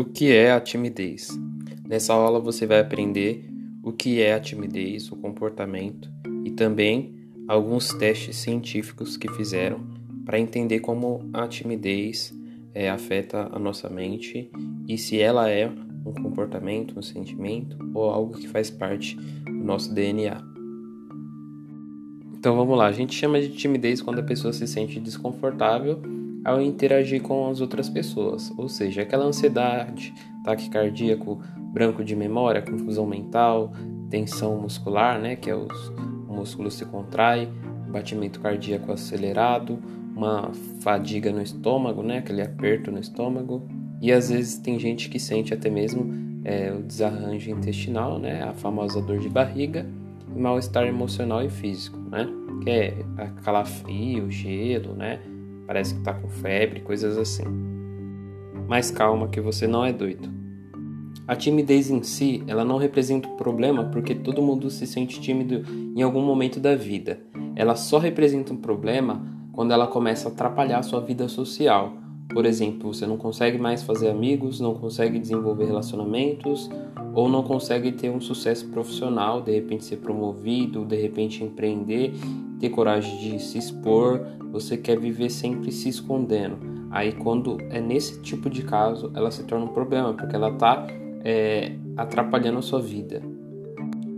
O que é a timidez? Nessa aula você vai aprender o que é a timidez, o comportamento e também alguns testes científicos que fizeram para entender como a timidez é, afeta a nossa mente e se ela é um comportamento, um sentimento ou algo que faz parte do nosso DNA. Então vamos lá, a gente chama de timidez quando a pessoa se sente desconfortável ao interagir com as outras pessoas, ou seja, aquela ansiedade, ataque cardíaco, branco de memória, confusão mental, tensão muscular, né, que é os, o músculo se contrai, batimento cardíaco acelerado, uma fadiga no estômago, né, aquele aperto no estômago, e às vezes tem gente que sente até mesmo é, o desarranjo intestinal, né, a famosa dor de barriga, e mal-estar emocional e físico, né, que é calafrio, gelo, né, parece que tá com febre, coisas assim. Mas calma que você não é doido. A timidez em si, ela não representa um problema porque todo mundo se sente tímido em algum momento da vida. Ela só representa um problema quando ela começa a atrapalhar a sua vida social. Por exemplo, você não consegue mais fazer amigos, não consegue desenvolver relacionamentos ou não consegue ter um sucesso profissional, de repente ser promovido, de repente empreender, ter coragem de se expor, você quer viver sempre se escondendo. Aí, quando é nesse tipo de caso, ela se torna um problema, porque ela está é, atrapalhando a sua vida.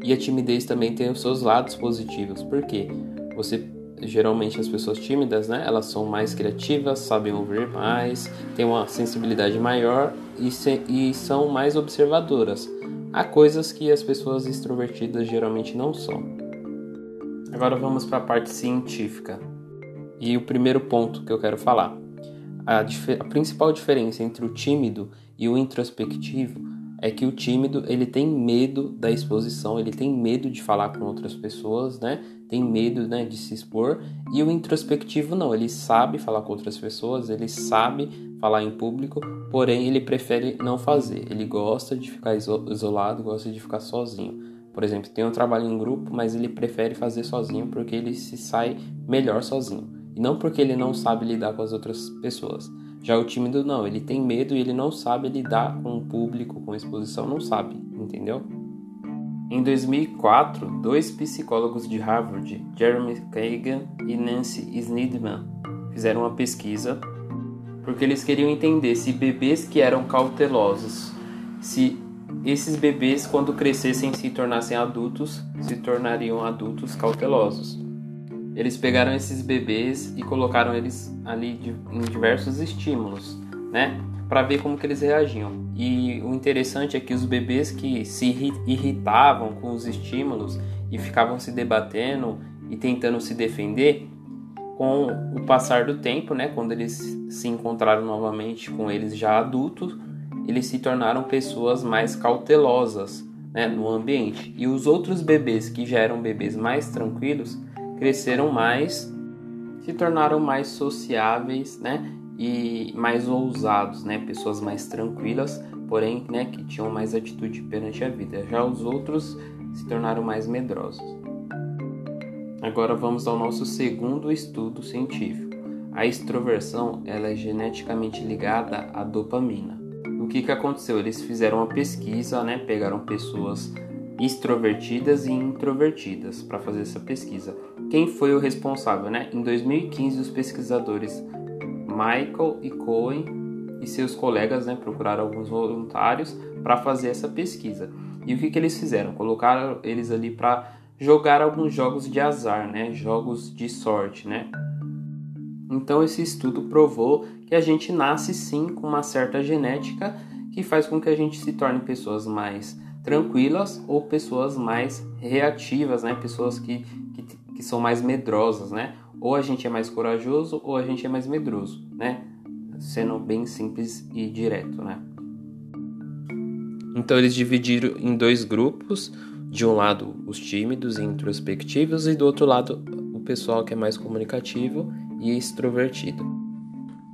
E a timidez também tem os seus lados positivos, porque você geralmente as pessoas tímidas, né, elas são mais criativas, sabem ouvir mais, têm uma sensibilidade maior e, se, e são mais observadoras. Há coisas que as pessoas extrovertidas geralmente não são. Agora vamos para a parte científica. E o primeiro ponto que eu quero falar. A, a, principal diferença entre o tímido e o introspectivo é que o tímido ele tem medo da exposição, ele tem medo de falar com outras pessoas, né? Tem medo, né, de se expor. E o introspectivo não, ele sabe falar com outras pessoas, ele sabe falar em público, porém ele prefere não fazer. Ele gosta de ficar isolado, gosta de ficar sozinho. Por exemplo, tem um trabalho em grupo, mas ele prefere fazer sozinho porque ele se sai melhor sozinho. E não porque ele não sabe lidar com as outras pessoas. Já o tímido não, ele tem medo e ele não sabe lidar com o público, com a exposição, não sabe, entendeu? Em 2004, dois psicólogos de Harvard, Jeremy Kagan e Nancy Snidman, fizeram uma pesquisa porque eles queriam entender se bebês que eram cautelosos, se esses bebês, quando crescessem e se tornassem adultos, se tornariam adultos cautelosos. Eles pegaram esses bebês e colocaram eles ali em diversos estímulos, né? Para ver como que eles reagiam. E o interessante é que os bebês que se irritavam com os estímulos e ficavam se debatendo e tentando se defender, com o passar do tempo, né, quando eles se encontraram novamente com eles já adultos, eles se tornaram pessoas mais cautelosas né, no ambiente. E os outros bebês que já eram bebês mais tranquilos cresceram mais, se tornaram mais sociáveis, né? E mais ousados, né? Pessoas mais tranquilas, porém, né? Que tinham mais atitude perante a vida. Já os outros se tornaram mais medrosos. Agora vamos ao nosso segundo estudo científico. A extroversão ela é geneticamente ligada à dopamina. O que, que aconteceu? Eles fizeram uma pesquisa, né? Pegaram pessoas extrovertidas e introvertidas para fazer essa pesquisa. Quem foi o responsável? Né? Em 2015, os pesquisadores Michael e Cohen e seus colegas né, procuraram alguns voluntários para fazer essa pesquisa. E o que, que eles fizeram? Colocaram eles ali para jogar alguns jogos de azar, né? jogos de sorte. Né? Então, esse estudo provou que a gente nasce sim com uma certa genética que faz com que a gente se torne pessoas mais tranquilas ou pessoas mais reativas, né? Pessoas que, que, que são mais medrosas, né? Ou a gente é mais corajoso ou a gente é mais medroso, né? Sendo bem simples e direto, né? Então eles dividiram em dois grupos, de um lado os tímidos e introspectivos e do outro lado o pessoal que é mais comunicativo e extrovertido.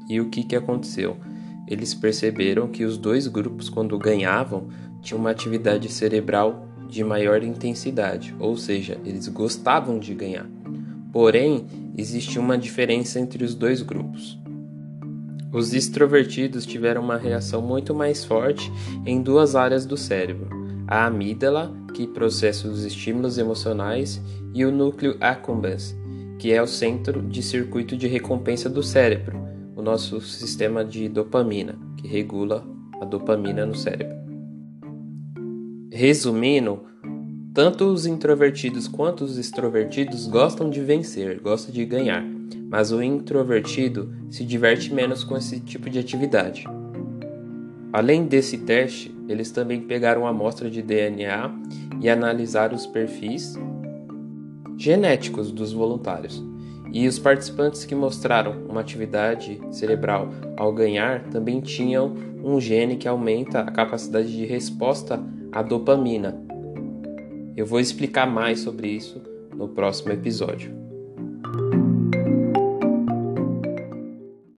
E o que que aconteceu? Eles perceberam que os dois grupos quando ganhavam tinham uma atividade cerebral de maior intensidade, ou seja, eles gostavam de ganhar. Porém, existia uma diferença entre os dois grupos. Os extrovertidos tiveram uma reação muito mais forte em duas áreas do cérebro: a amígdala, que processa os estímulos emocionais, e o núcleo accumbens, que é o centro de circuito de recompensa do cérebro, o nosso sistema de dopamina, que regula a dopamina no cérebro. Resumindo, tanto os introvertidos quanto os extrovertidos gostam de vencer, gostam de ganhar mas o introvertido se diverte menos com esse tipo de atividade. Além desse teste, eles também pegaram uma amostra de DNA e analisaram os perfis genéticos dos voluntários. E os participantes que mostraram uma atividade cerebral ao ganhar também tinham um gene que aumenta a capacidade de resposta à dopamina. Eu vou explicar mais sobre isso no próximo episódio.